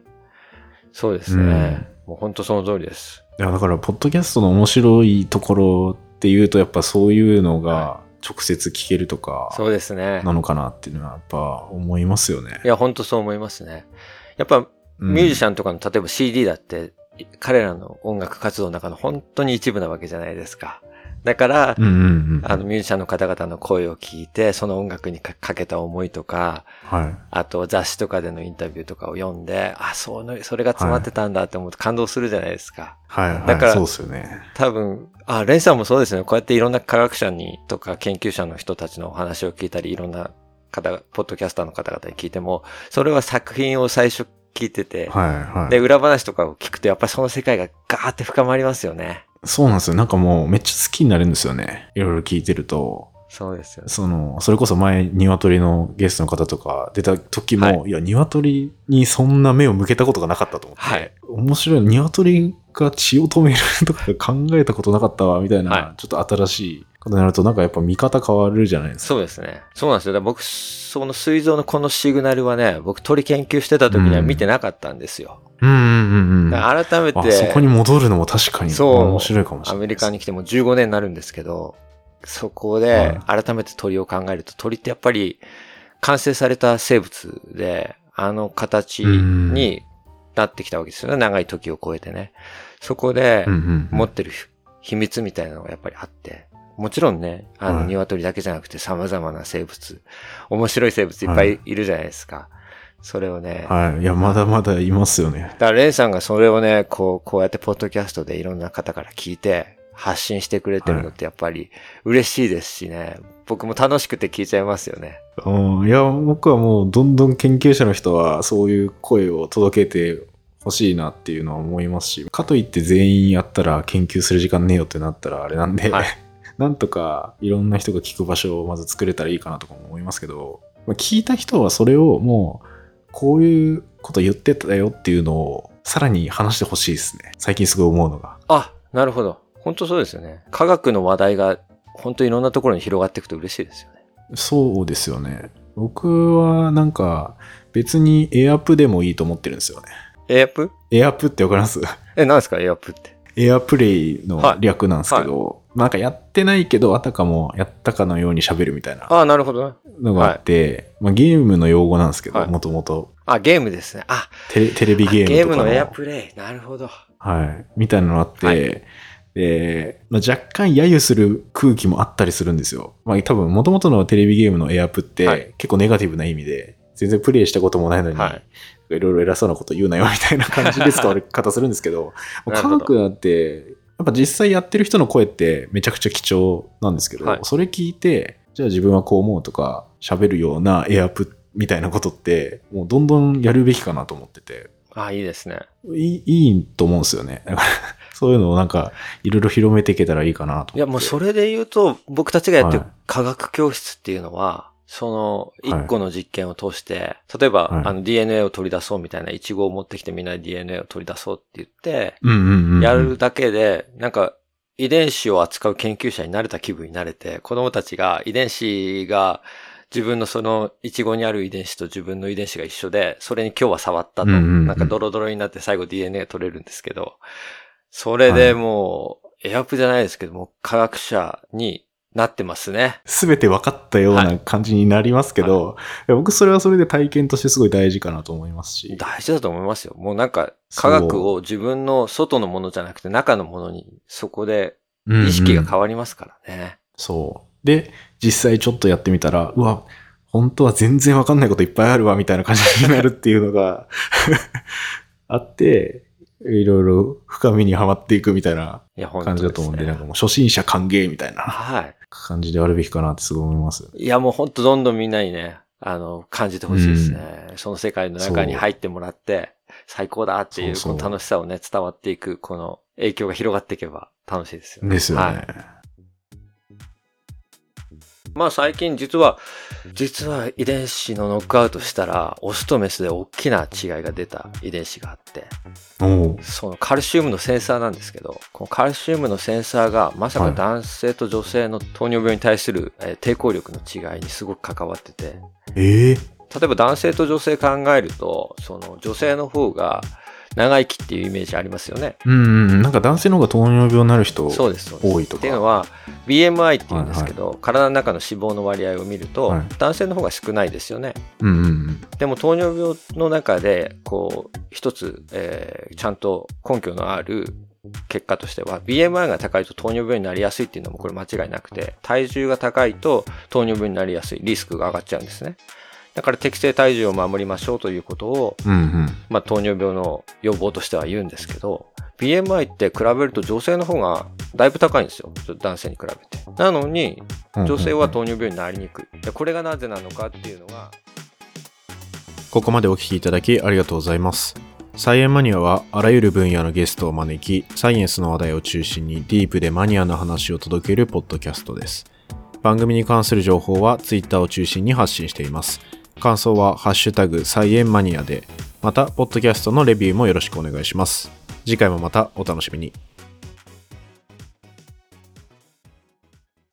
そうですね、うん、もう本当その通りです。いや、だから、ポッドキャストの面白いところっていうと、やっぱそういうのが直接聞けるとか、そうですね。なのかなっていうのは、やっぱ思いますよね。いや、本当そう思いますね。やっぱ、ミュージシャンとかの、例えば CD だって、彼らの音楽活動の中の本当に一部なわけじゃないですか。だから、うんうんうん、あの、ミュージシャンの方々の声を聞いて、その音楽にかけた思いとか、はい、あと雑誌とかでのインタビューとかを読んで、あ、そうの、それが詰まってたんだって思うと感動するじゃないですか。はい、はい、だから、そうですよね。多分、あ、レンさんもそうですね。こうやっていろんな科学者にとか研究者の人たちのお話を聞いたり、いろんな方、ポッドキャスターの方々に聞いても、それは作品を最初聞いてて、はいはい、で、裏話とかを聞くと、やっぱりその世界がガーって深まりますよね。そうなんですよ。なんかもうめっちゃ好きになるんですよね。いろいろ聞いてると。そうですよ、ね、その、それこそ前、鶏のゲストの方とか出た時も、はい、いや、鶏にそんな目を向けたことがなかったと思って。はい。面白い。鶏が血を止めるとか考えたことなかったわ、みたいな、はい、ちょっと新しいことになるとなんかやっぱ見方変わるじゃないですか。そうですね。そうなんですよ。僕、その膵臓のこのシグナルはね、僕鳥研究してた時には見てなかったんですよ。うんうんうんうん。改めて。そこに戻るのも確かに面白いかもしれない。アメリカに来ても15年になるんですけど、そこで改めて鳥を考えると、鳥ってやっぱり完成された生物で、あの形になってきたわけですよね。長い時を超えてね。そこで持ってる秘密みたいなのがやっぱりあって。もちろんね、あの、鶏だけじゃなくて様々な生物、面白い生物いっぱいいるじゃないですか。それをね。はい。いや、まだまだいますよね。だから、レンさんがそれをね、こう、こうやってポッドキャストでいろんな方から聞いて、発信してくれてるのってやっぱり嬉しいですしね。僕も楽しくて聞いちゃいますよね。うん。いや、僕はもうどんどん研究者の人はそういう声を届けてほしいなっていうのは思いますし、かといって全員やったら研究する時間ねえよってなったらあれなんで、はい、なんとかいろんな人が聞く場所をまず作れたらいいかなとかも思いますけど、まあ、聞いた人はそれをもう、こういうこと言ってたよっていうのをさらに話してほしいですね。最近すごい思うのが。あ、なるほど。本当そうですよね。科学の話題が本当いろんなところに広がっていくと嬉しいですよね。そうですよね。僕はなんか別にエアプでもいいと思ってるんですよね。エアプ？エアプってわかります？え、何ですか？エアプって。エアプレイの略なんですけど、はいなんかやってないけど、あたかもやったかのように喋るみたいな。ああ、なるほどのがあって、はい、まあ、ゲームの用語なんですけど、もともと。あ、ゲームですね。あテレテレビゲームとかゲームのエアプレイ。なるほど。はい。みたいなのあって、はい、で、まあ、若干揶揄する空気もあったりするんですよ。まあ多分、もともとのテレビゲームのエアプって、結構ネガティブな意味で、全然プレイしたこともないのに、はい、いろいろ偉そうなこと言うなよみたいな感じで使われ方するんですけど、科学だって、やっぱ実際やってる人の声ってめちゃくちゃ貴重なんですけど、はい、それ聞いて、じゃあ自分はこう思うとか、喋るようなエアプみたいなことって、もうどんどんやるべきかなと思ってて。ああ、いいですね。いい、いいと思うんですよね。そういうのをなんか、いろいろ広めていけたらいいかなと。いや、もうそれで言うと、僕たちがやってる科学教室っていうのは、その、一個の実験を通して、はい、例えば、はい、あの DNA を取り出そうみたいな、イチゴを持ってきてみんなで DNA を取り出そうって言って、やるだけで、なんか、遺伝子を扱う研究者になれた気分になれて、子供たちが遺伝子が自分のそのイチゴにある遺伝子と自分の遺伝子が一緒で、それに今日は触ったと、なんかドロドロになって最後 DNA が取れるんですけど、それでもう、エアプじゃないですけども、科学者になってますね。すべて分かったような感じになりますけど、はい、僕それはそれで体験としてすごい大事かなと思いますし。大事だと思いますよ。もうなんか科学を自分の外のものじゃなくて中のものにそこで意識が変わりますからね。うんうん、そう。で、実際ちょっとやってみたら、うわ、本当は全然わかんないこといっぱいあるわ、みたいな感じになるっていうのが あって、いろいろ深みにはまっていくみたいな感じだと思うんで、でね、なんかもう初心者歓迎みたいな感じであるべきかなってすごい思います。いや、もうほんとどんどんみんなにね、あの、感じてほしいですね、うん。その世界の中に入ってもらって、最高だっていうこの楽しさをね、伝わっていく、この影響が広がっていけば楽しいですよね。ですよね。はいまあ最近実は、実は遺伝子のノックアウトしたら、オスとメスで大きな違いが出た遺伝子があって、そのカルシウムのセンサーなんですけど、このカルシウムのセンサーがまさか男性と女性の糖尿病に対する、え抵抗力の違いにすごく関わってて、えー、例えば男性と女性考えると、その女性の方が長生きっていうイメージありますよね。うん、なんか男性の方が糖尿病になる人多いとか。っていうのは BMI っていうんですけど、はいはい、体の中の脂肪の割合を見ると、はい、男性の方が少ないですよね。うんうんうん、でも糖尿病の中でこう一つ、えー、ちゃんと根拠のある結果としては BMI が高いと糖尿病になりやすいっていうのもこれ間違いなくて体重が高いと糖尿病になりやすいリスクが上がっちゃうんですね。だから適正体重を守りましょうということを、うんうん、まあ、糖尿病の予防としては言うんですけど、BMI って比べると女性の方がだいぶ高いんですよ。男性に比べて。なのに、女性は糖尿病になりにくい。これがなぜなのかっていうのが。ここまでお聞きいただきありがとうございます。サイエンマニアはあらゆる分野のゲストを招き、サイエンスの話題を中心にディープでマニアな話を届けるポッドキャストです。番組に関する情報は Twitter を中心に発信しています。感想はハッシュタグサイエンマニアで、また、ポッドキャストのレビューもよろしくお願いします。次回もまたお楽しみに。